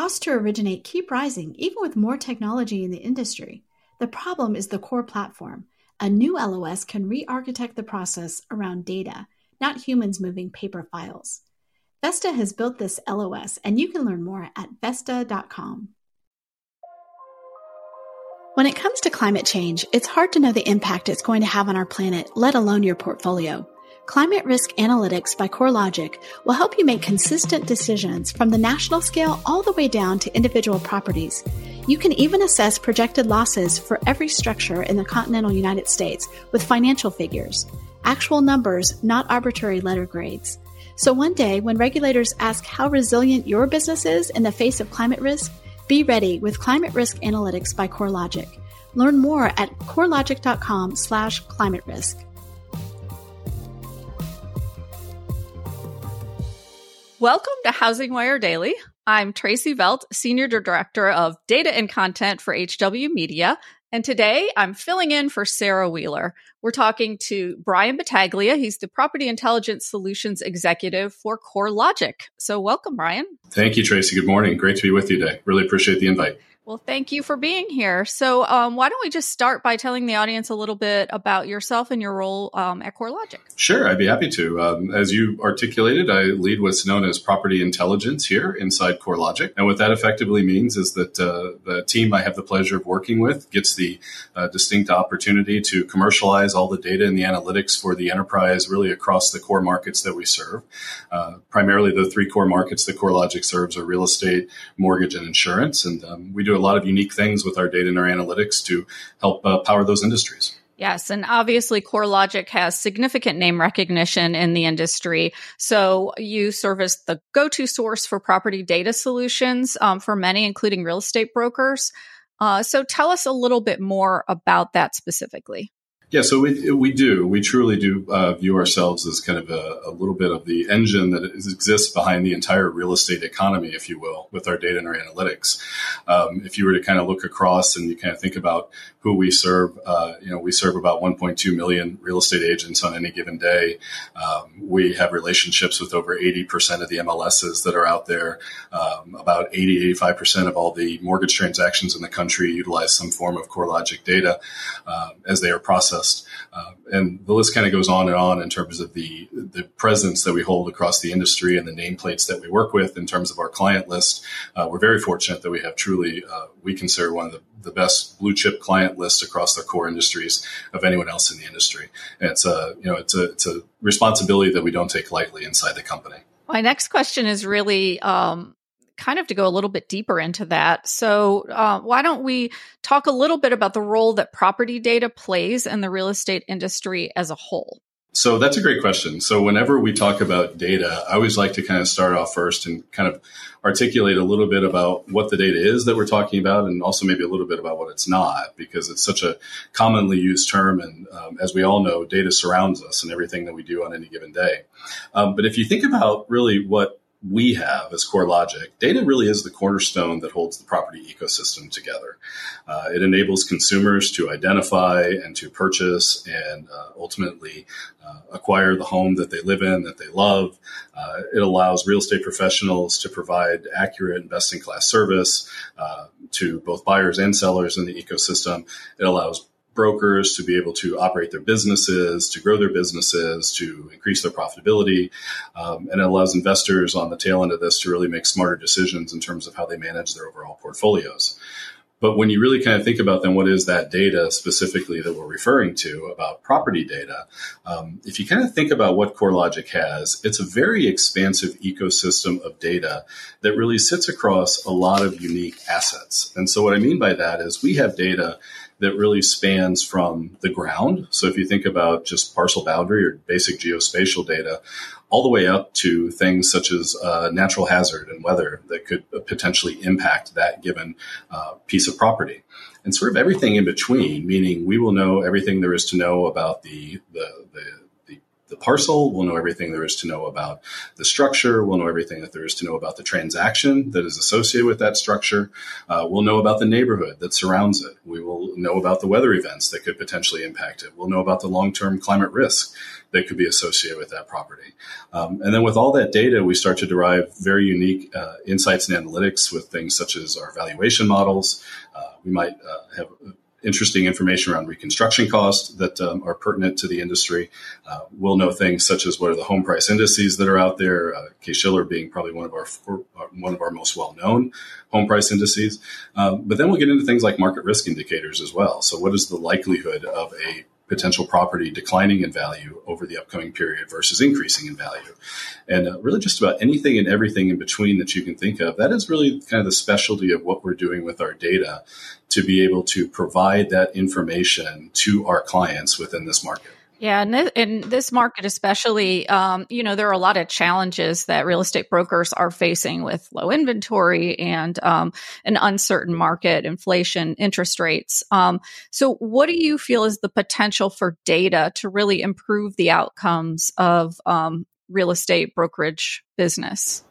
Costs to originate keep rising even with more technology in the industry. The problem is the core platform. A new LOS can re architect the process around data, not humans moving paper files. Vesta has built this LOS, and you can learn more at Vesta.com. When it comes to climate change, it's hard to know the impact it's going to have on our planet, let alone your portfolio. Climate Risk Analytics by CoreLogic will help you make consistent decisions from the national scale all the way down to individual properties. You can even assess projected losses for every structure in the continental United States with financial figures, actual numbers, not arbitrary letter grades. So one day, when regulators ask how resilient your business is in the face of climate risk, be ready with Climate Risk Analytics by CoreLogic. Learn more at corelogic.com slash climate risk. Welcome to HousingWire Daily. I'm Tracey Velt, Senior Director of Data and Content for HW Media. And today I'm filling in for Sarah Wheeler. We're talking to Brian Battaglia. He's the Property Intelligence Solutions Executive for CoreLogic. So welcome, Brian. Thank you, Tracey. Good morning. Great to be with you today. Really appreciate the invite. Well, thank you for being here. So, um, why don't we just start by telling the audience a little bit about yourself and your role um, at CoreLogic? Sure, I'd be happy to. Um, as you articulated, I lead what's known as property intelligence here inside CoreLogic, and what that effectively means is that uh, the team I have the pleasure of working with gets the uh, distinct opportunity to commercialize all the data and the analytics for the enterprise, really across the core markets that we serve. Uh, primarily, the three core markets that CoreLogic serves are real estate, mortgage, and insurance, and um, we do a lot of unique things with our data and our analytics to help uh, power those industries. Yes, and obviously CoreLogic has significant name recognition in the industry. So you serve as the go-to source for property data solutions um, for many, including real estate brokers. Uh, so tell us a little bit more about that specifically. Yeah, so we, we do. We truly do uh, view ourselves as kind of a, a, little bit of the engine that exists behind the entire real estate economy, if you will, with our data and our analytics. Um, if you were to kind of look across and you kind of think about who we serve, uh, you know, we serve about 1.2 million real estate agents on any given day. Um, we have relationships with over 80% of the MLSs that are out there. Um, about 80, 85% of all the mortgage transactions in the country utilize some form of CoreLogic data uh, as they are processed uh, and the list kind of goes on and on in terms of the the presence that we hold across the industry and the nameplates that we work with in terms of our client list. Uh, we're very fortunate that we have truly, uh, we consider one of the, the best blue chip client lists across the core industries of anyone else in the industry. And it's a, you know, it's a, it's a responsibility that we don't take lightly inside the company. My next question is really um, kind of to go a little bit deeper into that. So, uh, why don't we talk a little bit about the role that property data plays in the real estate industry as a whole? So that's a great question. So whenever we talk about data, I always like to kind of start off first and kind of articulate a little bit about what the data is that we're talking about and also maybe a little bit about what it's not because it's such a commonly used term. And um, as we all know, data surrounds us and everything that we do on any given day. Um, but if you think about really what we have as CoreLogic, data really is the cornerstone that holds the property ecosystem together. Uh, it enables consumers to identify and to purchase and uh, ultimately uh, acquire the home that they live in, that they love. Uh, it allows real estate professionals to provide accurate and best in class service uh, to both buyers and sellers in the ecosystem. It allows brokers to be able to operate their businesses, to grow their businesses, to increase their profitability. Um, and it allows investors on the tail end of this to really make smarter decisions in terms of how they manage their overall portfolios. But when you really kind of think about then what is that data specifically that we're referring to about property data, um, if you kind of think about what CoreLogic has, it's a very expansive ecosystem of data that really sits across a lot of unique assets. And so what I mean by that is we have data that really spans from the ground. So if you think about just parcel boundary or basic geospatial data, all the way up to things such as uh, natural hazard and weather that could potentially impact that given uh, piece of property. And sort of everything in between, meaning we will know everything there is to know about the, the, the the parcel. We'll know everything there is to know about the structure. We'll know everything that there is to know about the transaction that is associated with that structure. Uh, we'll know about the neighborhood that surrounds it. We will know about the weather events that could potentially impact it. We'll know about the long term climate risk that could be associated with that property. Um, and then with all that data, we start to derive very unique uh, insights and analytics with things such as our valuation models. Uh, we might uh, have interesting information around reconstruction costs that um, are pertinent to the industry. Uh, we'll know things such as what are the home price indices that are out there. Uh, Case-Shiller being probably one of our uh, one of our most well known home price indices. Um, but then we'll get into things like market risk indicators as well. So, what is the likelihood of a potential property declining in value over the upcoming period versus increasing in value. And uh, really, just about anything and everything in between that you can think of. That is really kind of the specialty of what we're doing with our data to be able to provide that information to our clients within this market. Yeah, and in this market, especially, um, you know, there are a lot of challenges that real estate brokers are facing with low inventory and um, an uncertain market, inflation, interest rates. Um, so, what do you feel is the potential for data to really improve the outcomes of um, real estate brokerage business?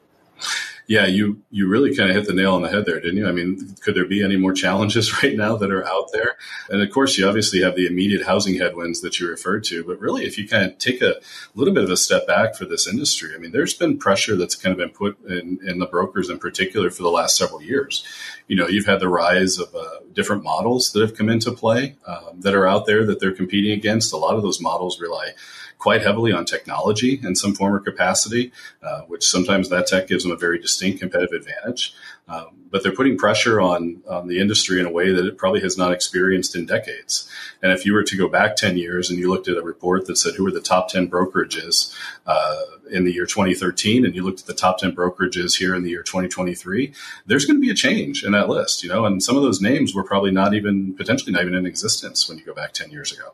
Yeah, you you really kind of hit the nail on the head there, didn't you? I mean, could there be any more challenges right now that are out there? And of course, you obviously have the immediate housing headwinds that you referred to, but really, if you kind of take a little bit of a step back for this industry, I mean, there's been pressure that's kind of been put in, in the brokers in particular for the last several years. You know, you've had the rise of uh, different models that have come into play um, that are out there that they're competing against. A lot of those models rely quite heavily on technology in some form or capacity, uh, which sometimes that tech gives them a very distinct competitive advantage. Um, but they're putting pressure on, on the industry in a way that it probably has not experienced in decades. And if you were to go back 10 years and you looked at a report that said who are the top 10 brokerages uh, in the year 2013 and you looked at the top 10 brokerages here in the year 2023, there's going to be a change in that list, you know, and some of those names were probably not even potentially not even in existence when you go back 10 years ago.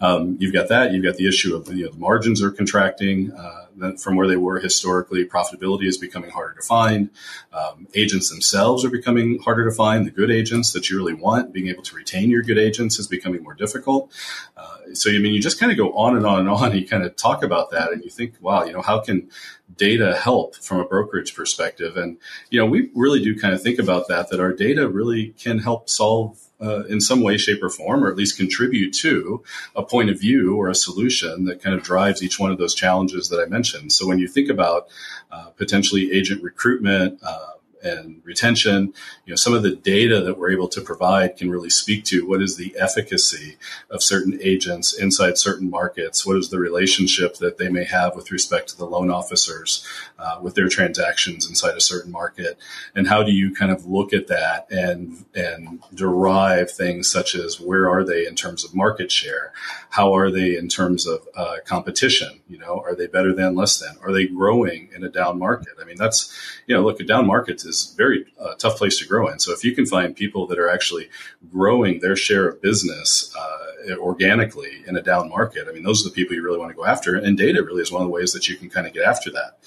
Um, you've got that. You've got the issue of you know, the margins are contracting uh, from where they were historically. Profitability is becoming harder to find. Um, agents themselves are becoming harder to find. The good agents that you really want, being able to retain your good agents is becoming more difficult. Uh, so, I mean, you just kind of go on and on and on. And you kind of talk about that, and you think, wow, you know, how can data help from a brokerage perspective? And you know, we really do kind of think about that. That our data really can help solve uh, in some way, shape, or form, or at least contribute to a point of view or a solution that kind of drives each one of those challenges that I mentioned. So when you think about uh, potentially agent recruitment, uh, and retention. You know, some of the data that we're able to provide can really speak to what is the efficacy of certain agents inside certain markets. What is the relationship that they may have with respect to the loan officers uh, with their transactions inside a certain market, and how do you kind of look at that and and derive things such as where are they in terms of market share, how are they in terms of uh, competition? You know, are they better than, less than? Are they growing in a down market? I mean, that's you know, look, a down market is very uh, tough place to grow in. So if you can find people that are actually growing their share of business uh, organically in a down market, I mean, those are the people you really want to go after. And data really is one of the ways that you can kind of get after that.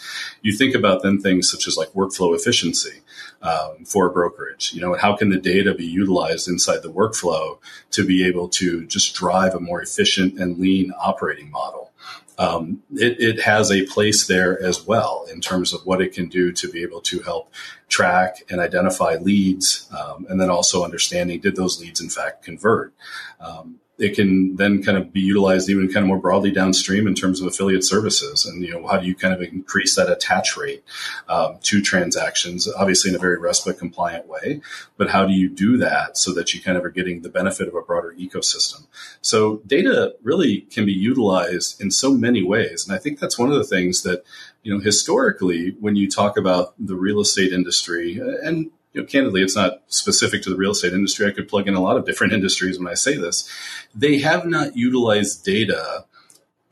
You think about then things such as like workflow efficiency um, for brokerage. You know, how can the data be utilized inside the workflow to be able to just drive a more efficient and lean operating model? Um, it, it, has a place there as well in terms of what it can do to be able to help track and identify leads, um, and then also understanding did those leads in fact convert. Um, it can then kind of be utilized even kind of more broadly downstream in terms of affiliate services. And, you know, how do you kind of increase that attach rate um, to transactions, obviously in a very RESPA compliant way, but how do you do that so that you kind of are getting the benefit of a broader ecosystem? So data really can be utilized in so many ways. And I think that's one of the things that, you know, historically, when you talk about the real estate industry and you know, candidly, it's not specific to the real estate industry. I could plug in a lot of different industries when I say this. They have not utilized data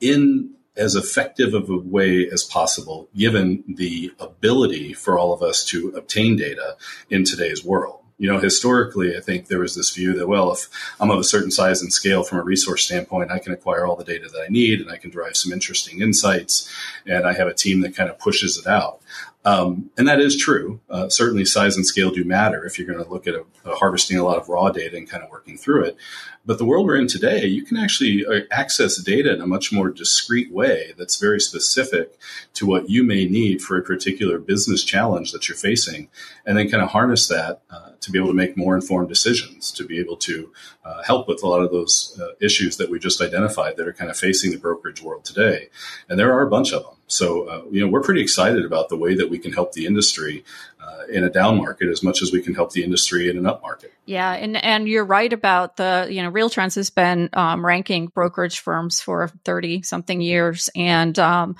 in as effective of a way as possible, given the ability for all of us to obtain data in today's world. You know, historically, I think there was this view that, well, if I'm of a certain size and scale from a resource standpoint, I can acquire all the data that I need and I can derive some interesting insights and I have a team that kind of pushes it out. Um, and that is true. Uh, certainly, size and scale do matter if you're going to look at a, a harvesting a lot of raw data and kind of working through it. But the world we're in today, you can actually uh, access data in a much more discrete way that's very specific to what you may need for a particular business challenge that you're facing, and then kind of harness that uh, to be able to make more informed decisions, to be able to uh, help with a lot of those uh, issues that we just identified that are kind of facing the brokerage world today. And there are a bunch of them. So, uh, you know, we're pretty excited about the way that we can help the industry uh, in a down market as much as we can help the industry in an up market. Yeah, and and you're right about the you know RealTrends has been um, ranking brokerage firms for thirty something years, and um,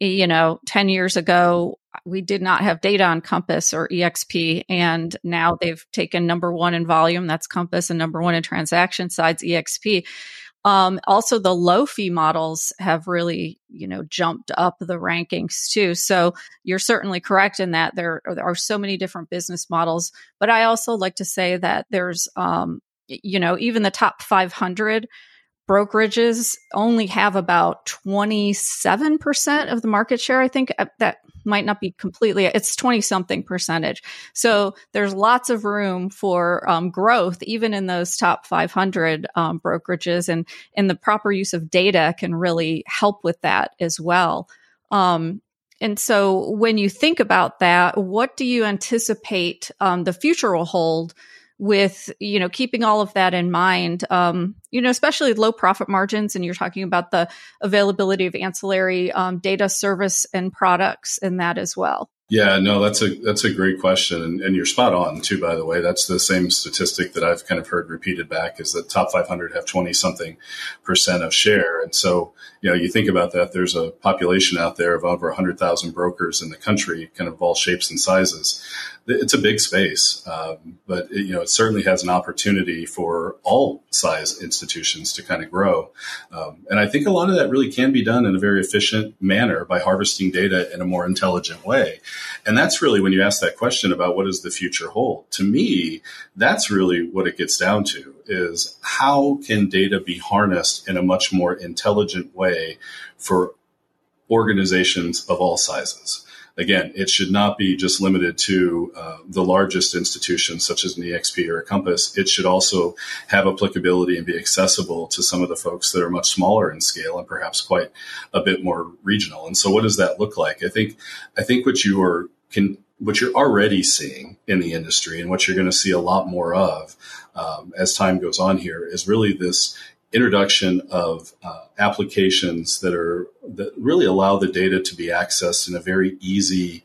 you know ten years ago we did not have data on Compass or EXP, and now they've taken number one in volume, that's Compass, and number one in transaction sides, EXP. Um, also, the low fee models have really, you know, jumped up the rankings too. So you're certainly correct in that there, there are so many different business models. But I also like to say that there's, um, you know, even the top 500 brokerages only have about 27% of the market share. I think uh, that might not be completely, it's 20 something percentage. So there's lots of room for um, growth, even in those top 500 um, brokerages. And, and the proper use of data can really help with that as well. Um, and so when you think about that, what do you anticipate um, the future will hold? with you know keeping all of that in mind um, you know especially low profit margins and you're talking about the availability of ancillary um, data service and products in that as well yeah, no, that's a that's a great question, and, and, you're spot on too. By the way, that's the same statistic that I've kind of heard repeated back is that top 500 have 20 something percent of share, and so you know you think about that. There's a population out there of over 100,000 brokers in the country, kind of all shapes and sizes. It's a big space, um, but it, you know it certainly has an opportunity for all size institutions to kind of grow, um, and I think a lot of that really can be done in a very efficient manner by harvesting data in a more intelligent way. And that's really when you ask that question about what does the future hold? To me, that's really what it gets down to is how can data be harnessed in a much more intelligent way for organizations of all sizes? Again, it should not be just limited to uh, the largest institutions such as an EXP or a Compass. It should also have applicability and be accessible to some of the folks that are much smaller in scale and perhaps quite a bit more regional. And so, what does that look like? I think, I think what you are can what you're already seeing in the industry and what you're going to see a lot more of um, as time goes on here is really this introduction of uh, applications that are that really allow the data to be accessed in a very easy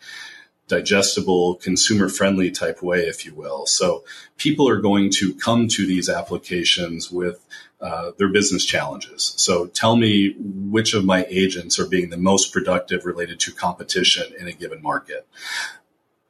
digestible consumer friendly type way if you will. So people are going to come to these applications with uh, their business challenges. So tell me which of my agents are being the most productive related to competition in a given market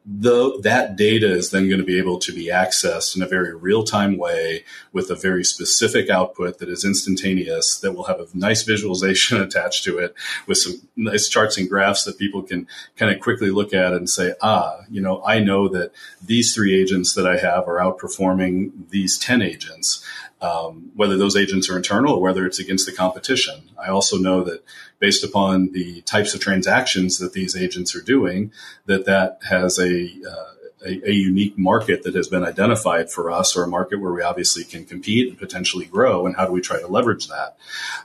the, that data is then going to be able to be accessed in a very real time way with a very specific output that is instantaneous, that will have a nice visualization attached to it with some nice charts and graphs that people can kind of quickly look at and say, ah, you know, I know that these three agents that I have are outperforming these 10 agents um, whether those agents are internal or whether it's against the competition. I also know that based upon the types of transactions that these agents are doing, that that has a, uh, a, a, unique market that has been identified for us, or a market where we obviously can compete and potentially grow. And how do we try to leverage that?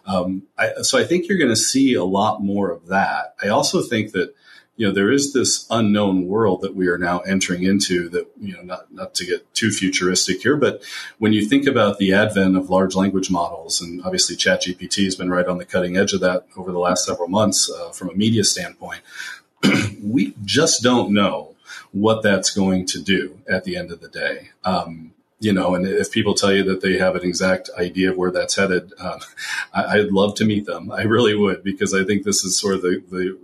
Um, I, so I think you're going to see a lot more of that. I also think that you know, there is this unknown world that we are now entering into that, you know, not, not to get too futuristic here, but when you think about the advent of large language models, and obviously ChatGPT has been right on the cutting edge of that over the last several months uh, from a media standpoint, we just don't know what that's going to do at the end of the day. Um, you know, and if people tell you that they have an exact idea of where that's headed, uh, I, would love to meet them. I really would, because I think this is sort of the, the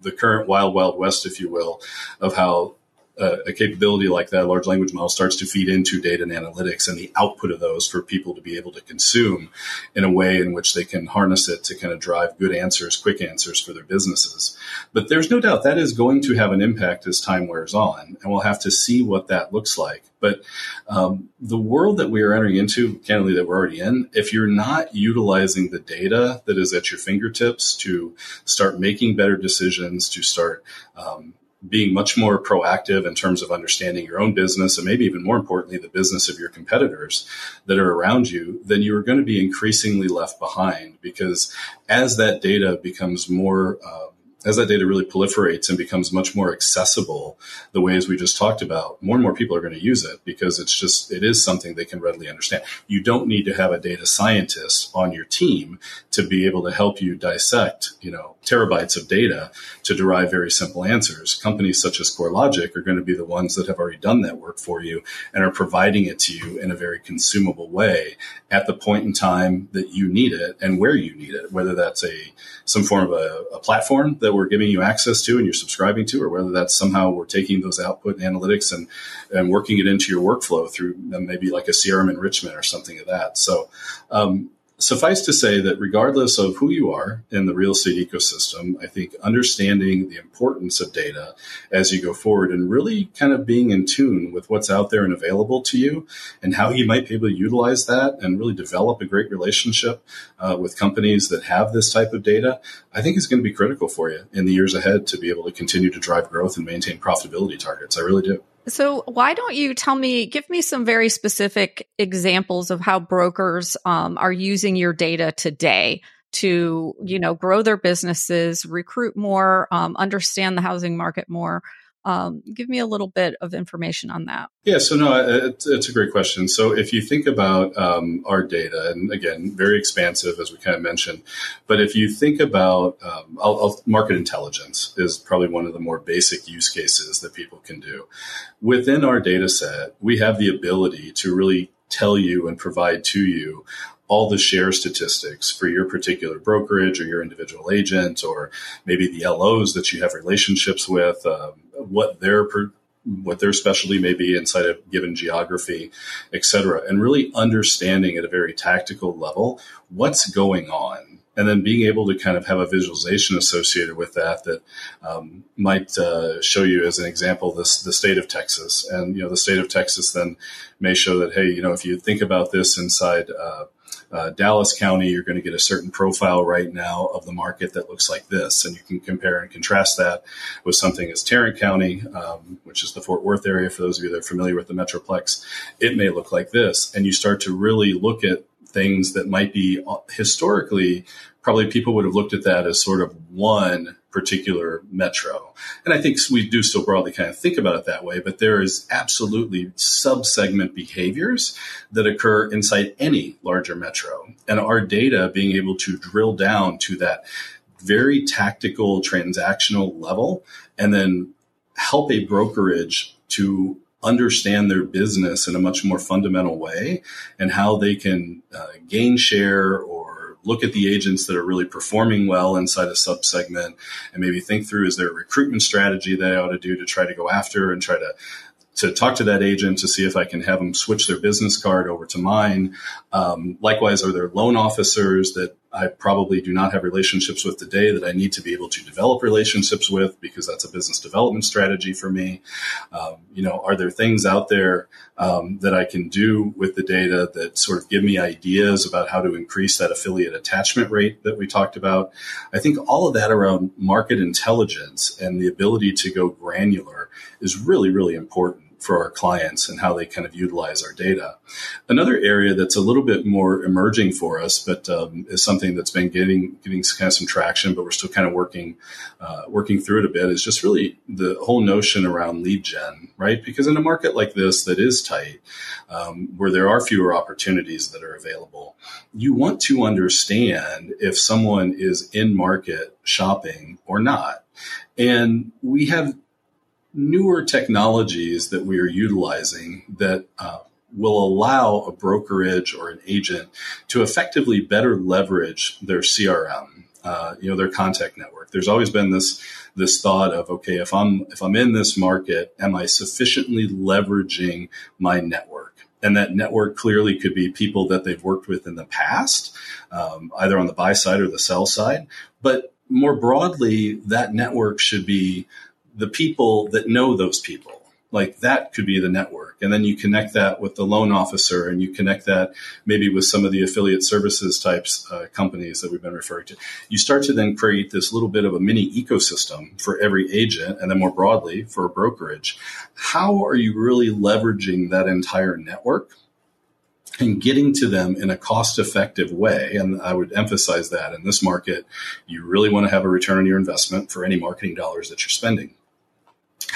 the current wild, wild west, if you will, of how a capability like that, a large language model, starts to feed into data and analytics and the output of those for people to be able to consume in a way in which they can harness it to kind of drive good answers, quick answers for their businesses. But there's no doubt that is going to have an impact as time wears on, and we'll have to see what that looks like. But um, the world that we are entering into, candidly, that we're already in, if you're not utilizing the data that is at your fingertips to start making better decisions, to start um, being much more proactive in terms of understanding your own business and maybe even more importantly, the business of your competitors that are around you, then you are going to be increasingly left behind because as that data becomes more uh, as that data really proliferates and becomes much more accessible the ways we just talked about more and more people are going to use it because it's just it is something they can readily understand. You don't need to have a data scientist on your team to be able to help you dissect you know terabytes of data to derive very simple answers. Companies such as CoreLogic are going to be the ones that have already done that work for you and are providing it to you in a very consumable way at the point in time that you need it and where you need it whether that's a some form of a, a platform that we're giving you access to and you're subscribing to, or whether that's somehow we're taking those output analytics and, and working it into your workflow through maybe like a CRM enrichment or something of that. So, um, suffice to say that regardless of who you are in the real estate ecosystem, I think understanding the importance of data as you go forward and really kind of being in tune with what's out there and available to you and how you might be able to utilize that and really develop a great relationship uh, with companies that have this type of data, I think is going to be critical for you in the years ahead to be able to continue to drive growth and maintain profitability targets. I really do. So, why don't you tell me, give me some very specific examples of how brokers um, are using your data today to, you know, grow their businesses, recruit more, um, understand the housing market more, um, give me a little bit of information on that. Yeah, so no, it's, it's a great question. So if you think about um, our data, and again, very expansive as we kind of mentioned, but if you think about um, I'll, I'll, market intelligence is probably one of the more basic use cases that people can do. Within our data set, we have the ability to really tell you and provide to you all the share statistics for your particular brokerage or your individual agent, or maybe the LOs that you have relationships with, um, what their per- what their specialty may be inside a given geography, et cetera, and really understanding at a very tactical level what's going on. And then being able to kind of have a visualization associated with that that um, might uh, show you, as an example, this the state of Texas, and you know the state of Texas then may show that hey, you know if you think about this inside uh, uh, Dallas County, you're going to get a certain profile right now of the market that looks like this. And you can compare and contrast that with something as Tarrant County, um, which is the Fort Worth area. For those of you that are familiar with the Metroplex, it may look like this. And you start to really look at things that might be uh, historically, probably people would have looked at that as sort of one particular metro. And I think we do still broadly kind of think about it that way, but there is absolutely sub-segment behaviors that occur inside any larger metro. And our data being able to drill down to that very tactical transactional level and then help a brokerage to understand their business in a much more fundamental way and how they can uh, gain share or look at the agents that are really performing well inside a subsegment and maybe think through is there a recruitment strategy that I ought to do to try to go after and try to to talk to that agent to see if I can have them switch their business card over to mine. Um, likewise, are there loan officers that I probably do not have relationships with today that I need to be able to develop relationships with because that's a business development strategy for me. Um, you know, are there things out there um, that I can do with the data that sort of give me ideas about how to increase that affiliate attachment rate that we talked about? I think all of that around market intelligence and the ability to go granular is really, really important for our clients and how they kind of utilize our data. Another area that's a little bit more emerging for us, but um, is something that's been getting getting kind of some traction, but we're still kind of working uh, working through it a bit. Is just really the whole notion around lead gen, right? Because in a market like this that is tight, um, where there are fewer opportunities that are available, you want to understand if someone is in market shopping or not. And we have newer technologies that we are utilizing that uh, will allow a brokerage or an agent to effectively better leverage their CRM, uh, you know, their contact network. There's always been this this thought of okay, if I'm if I'm in this market, am I sufficiently leveraging my network? And that network clearly could be people that they've worked with in the past, um, either on the buy side or the sell side. But more broadly, that network should be the people that know those people. Like that could be the network. And then you connect that with the loan officer and you connect that maybe with some of the affiliate services types uh, companies that we've been referring to. You start to then create this little bit of a mini ecosystem for every agent and then more broadly for a brokerage. How are you really leveraging that entire network? and getting to them in a cost effective way. And I would emphasize that in this market, you really want to have a return on your investment for any marketing dollars that you're spending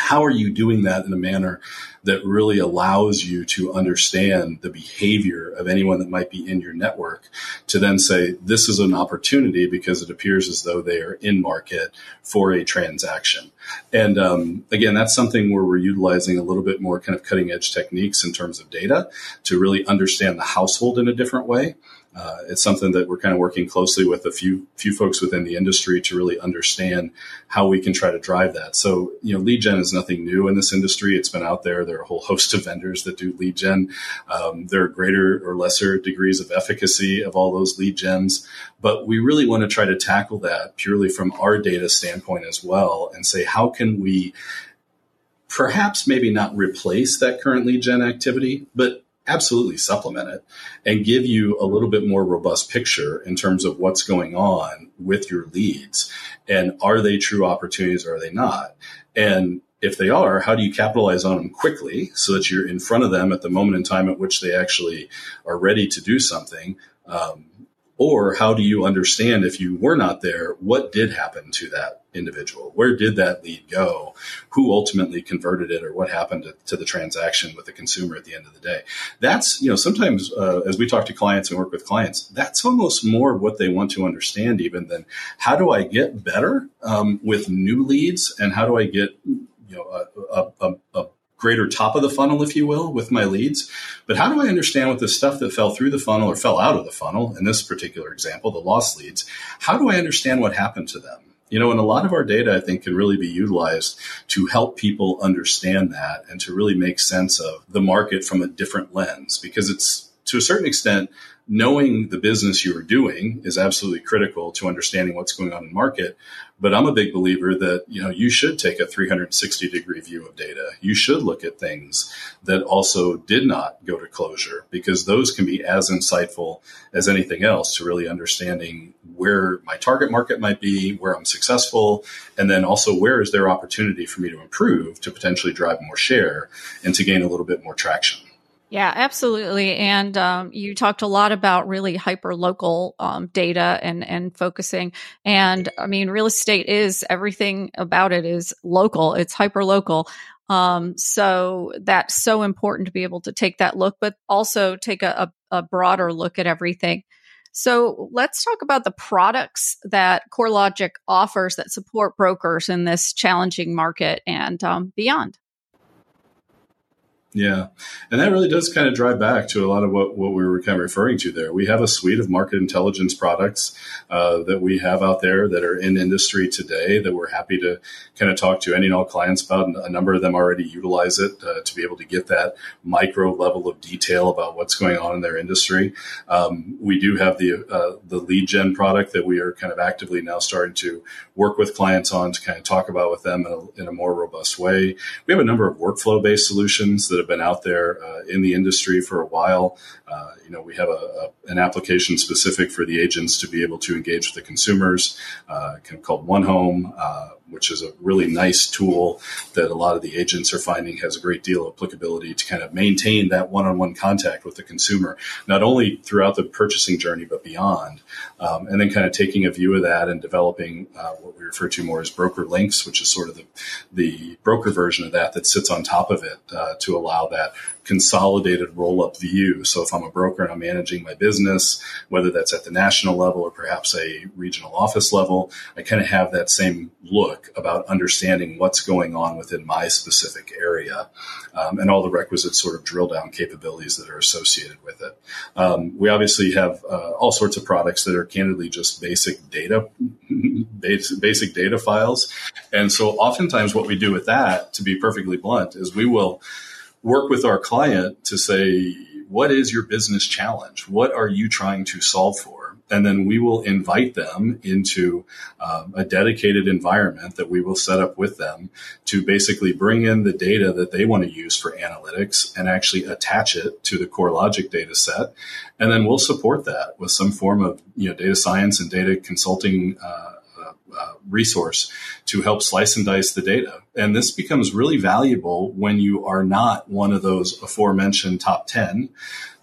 how are you doing that in a manner that really allows you to understand the behavior of anyone that might be in your network to then say this is an opportunity because it appears as though they are in market for a transaction. And um, again that's something where we're utilizing a little bit more kind of cutting edge techniques in terms of data to really understand the household in a different way uh, it's something that we're kind of working closely with a few few folks within the industry to really understand how we can try to drive that. So, you know, lead gen is nothing new in this industry. It's been out there. There are a whole host of vendors that do lead gen. Um, there are greater or lesser degrees of efficacy of all those lead gens, but we really want to try to tackle that purely from our data standpoint as well, and say how can we perhaps maybe not replace that current lead gen activity, but absolutely supplement it and give you a little bit more robust picture in terms of what's going on with your leads. And are they true opportunities or are they not? And if they are how do you capitalize on them quickly so that you're in front of them at the moment in time at which they actually are ready to do something? Um, or how do you understand if you were not there, what did happen to that individual? Where did that lead go? Who ultimately converted it or what happened to, to the transaction with the consumer at the end of the day? That's, you know, sometimes uh, as we talk to clients and work with clients, that's almost more what they want to understand even than how do I get better um, with new leads and how do I get, you know, a, a, a greater top of the funnel, if you will, with my leads. But how do I understand what the stuff that fell through the funnel or fell out of the funnel, in this particular example, the lost leads, how do I understand what happened to them? You know, and a lot of our data, I think, can really be utilized to help people understand that and to really make sense of the market from a different lens because it's to a certain extent knowing the business you are doing is absolutely critical to understanding what's going on in market. But I'm a big believer that, you know, you should take a 360 degree view of data. You should look at things that also did not go to closure because those can be as insightful as anything else to really understanding where my target market might be, where I'm successful, and then also where is there opportunity for me to improve to potentially drive more share and to gain a little bit more traction. Yeah, absolutely. And um, you talked a lot about really hyper local um, data and and focusing. And I mean, real estate is everything about it is local. It's hyper local. Um, so that's so important to be able to take that look, but also take a, a, a broader look at everything. So let's talk about the products that CoreLogic offers that support brokers in this challenging market and um, beyond. Yeah. And that really does kind of drive back to a lot of what, what we were kind of referring to there. We have a suite of market intelligence products uh, that we have out there that are in industry today that we're happy to kind of talk to any and all clients about. And a number of them already utilize it uh, to be able to get that micro level of detail about what's going on in their industry. Um, we do have the, uh, the lead gen product that we are kind of actively now starting to work with clients on to kind of talk about with them in a, in a more robust way. We have a number of workflow based solutions that have been out there uh, in the industry for a while. Uh, you know, we have a, a, an application specific for the agents to be able to engage with the consumers, uh, kind of called OneHome uh, which is a really nice tool that a lot of the agents are finding has a great deal of applicability to kind of maintain that one-on-one contact with the consumer, not only throughout the purchasing journey but beyond. Um, and then kind of taking a view of that and developing uh, what we refer to more as broker links, which is sort of the, the broker version of that that sits on top of it uh, to allow that consolidated roll up view. So if I'm a broker and I'm managing my business, whether that's at the national level or perhaps a regional office level, I kind of have that same look about understanding what's going on within my specific area um, and all the requisite sort of drill down capabilities that are associated with it. Um, we obviously have uh, all sorts of products that are candidly just basic data, basic data files. And so oftentimes what we do with that, to be perfectly blunt, is we will work with our client to say, what is your business challenge? What are you trying to solve for? and then we will invite them into um, a dedicated environment that we will set up with them to basically bring in the data that they want to use for analytics and actually attach it to the CoreLogic data set. And then we'll support that with some form of you know data science and data consulting uh, uh, resource to help slice and dice the data. And this becomes really valuable when you are not one of those aforementioned top 10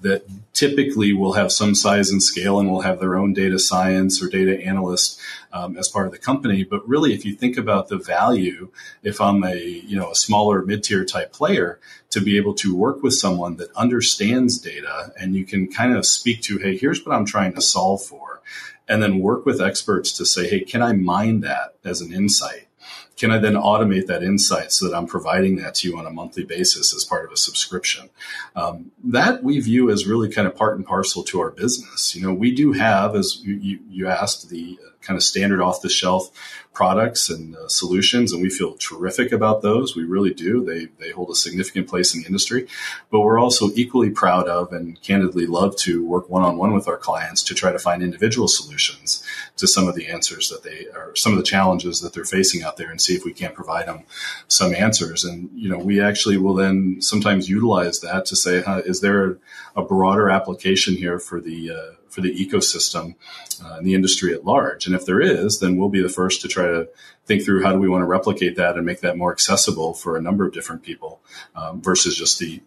that typically will have some size and scale and will have their own data science or data analyst um, as part of the company. But really, if you think about the value, if I'm a you know a smaller mid tier type player, to be able to work with someone that understands data and you can kind of speak to, hey, here's what I'm trying to solve for and then work with experts to say, hey, can I mine that as an insight? Can I then automate that insight so that I'm providing that to you on a monthly basis as part of a subscription? Um, that we view as really kind of part and parcel to our business. You know, we do have, as you, you asked, the kind of standard off the shelf products and uh, solutions, and we feel terrific about those. We really do. They they hold a significant place in the industry, but we're also equally proud of and candidly love to work one on one with our clients to try to find individual solutions to some of the answers that they are, some of the challenges that they're facing out there, and see if we can't provide them some answers. And you know, we actually will then sometimes utilize that to say, huh, is there a broader application here for the uh, for the ecosystem uh, and the industry at large. And if there is, then we'll be the first to try to think through how do we want to replicate that and make that more accessible for a number of different people um, versus just the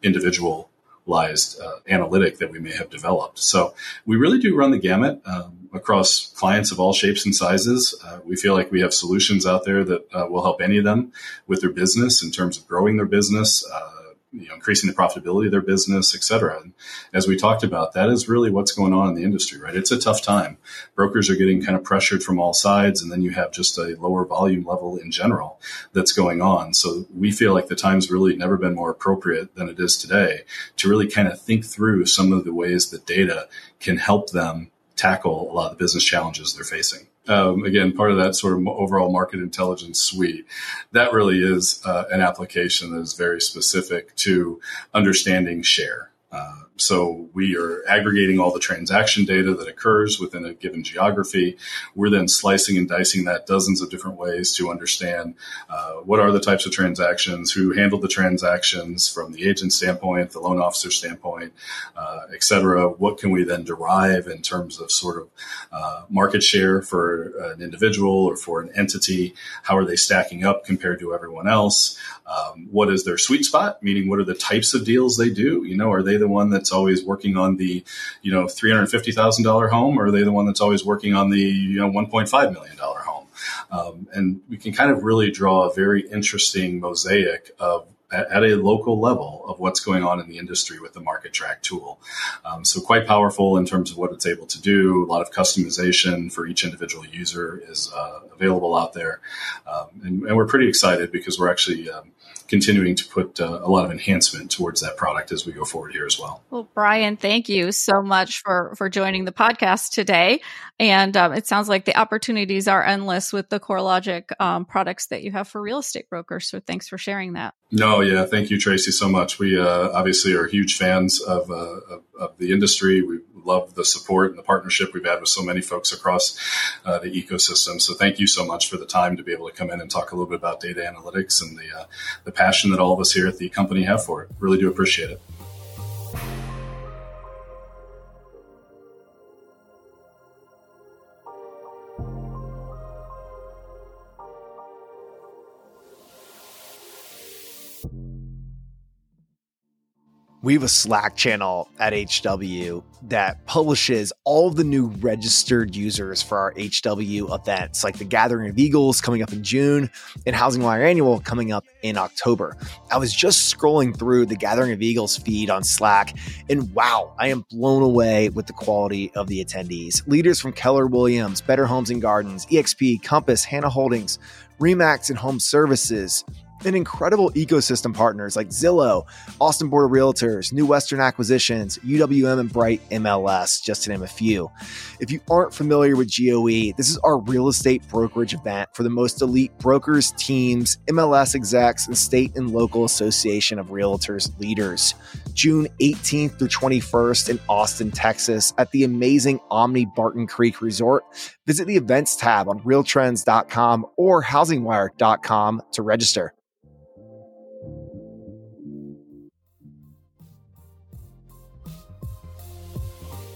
uh, analytic that we may have developed. So we really do run the gamut um, across clients of all shapes and sizes. Uh, we feel like we have solutions out there that uh, will help any of them with their business in terms of growing their business uh, you know, increasing the profitability of their business, et cetera. And as we talked about, that is really what's going on in the industry, right? It's a tough time. Brokers are getting kind of pressured from all sides, and then you have just a lower volume level in general that's going on. So we feel like the time's really never been more appropriate than it is today to really kind of think through some of the ways that data can help them tackle a lot of the business challenges they're facing um, again, part of that sort of overall market intelligence suite, that really is uh, an application that is very specific to understanding share. Uh, so we are aggregating all the transaction data that occurs within a given geography. We're then slicing and dicing that dozens of different ways to understand uh, what are the types of transactions, who handled the transactions from the agent standpoint, the loan officer standpoint, uh, et cetera. What can we then derive in terms of sort of uh, market share for an individual or for an entity? How are they stacking up compared to everyone else? Um, what is their sweet spot? Meaning, what are the types of deals they do? You know, are they the one that's always working on the, you know, three hundred fifty thousand dollar home, or are they the one that's always working on the, you know, one point five million dollar home? Um, and we can kind of really draw a very interesting mosaic of at, a local level of what's going on in the industry with the market track tool. Um, so quite powerful in terms of what it's able to do. A lot of customization for each individual user is uh, available out there, um, and, and, we're pretty excited because we're actually um, continuing to put uh, a lot of enhancement towards that product as we go forward here as well. Well, Brian, thank you so much for for joining the podcast today. And um, it sounds like the opportunities are endless with the CoreLogic um, products that you have for real estate brokers. So thanks for sharing that. No, yeah, thank you, Tracey, so much. We uh, obviously are huge fans of, uh, of, of, the industry. We love the support and the partnership we've had with so many folks across uh, the ecosystem. So thank you so much for the time to be able to come in and talk a little bit about data analytics and the uh, the passion that all of us here at the company have for it. Really do appreciate it. We have a Slack channel at HW that publishes all the new registered users for our HW events, like the Gathering of Eagles coming up in June and HousingWire Annual coming up in October. I was just scrolling through the Gathering of Eagles feed on Slack, and wow, I am blown away with the quality of the attendees. Leaders from Keller Williams, Better Homes and Gardens, EXP, Compass, Hanna Holdings, Remax and Home Services, and incredible ecosystem partners like Zillow, Austin Board of Realtors, New Western Acquisitions, UWM, and Bright MLS, just to name a few. If you aren't familiar with GOE, this is our real estate brokerage event for the most elite brokers, teams, MLS execs, and state and local association of realtors leaders. June 18th through 21st in Austin, Texas at the amazing Omni Barton Creek Resort. Visit the events tab on realtrends.com or housingwire.com to register.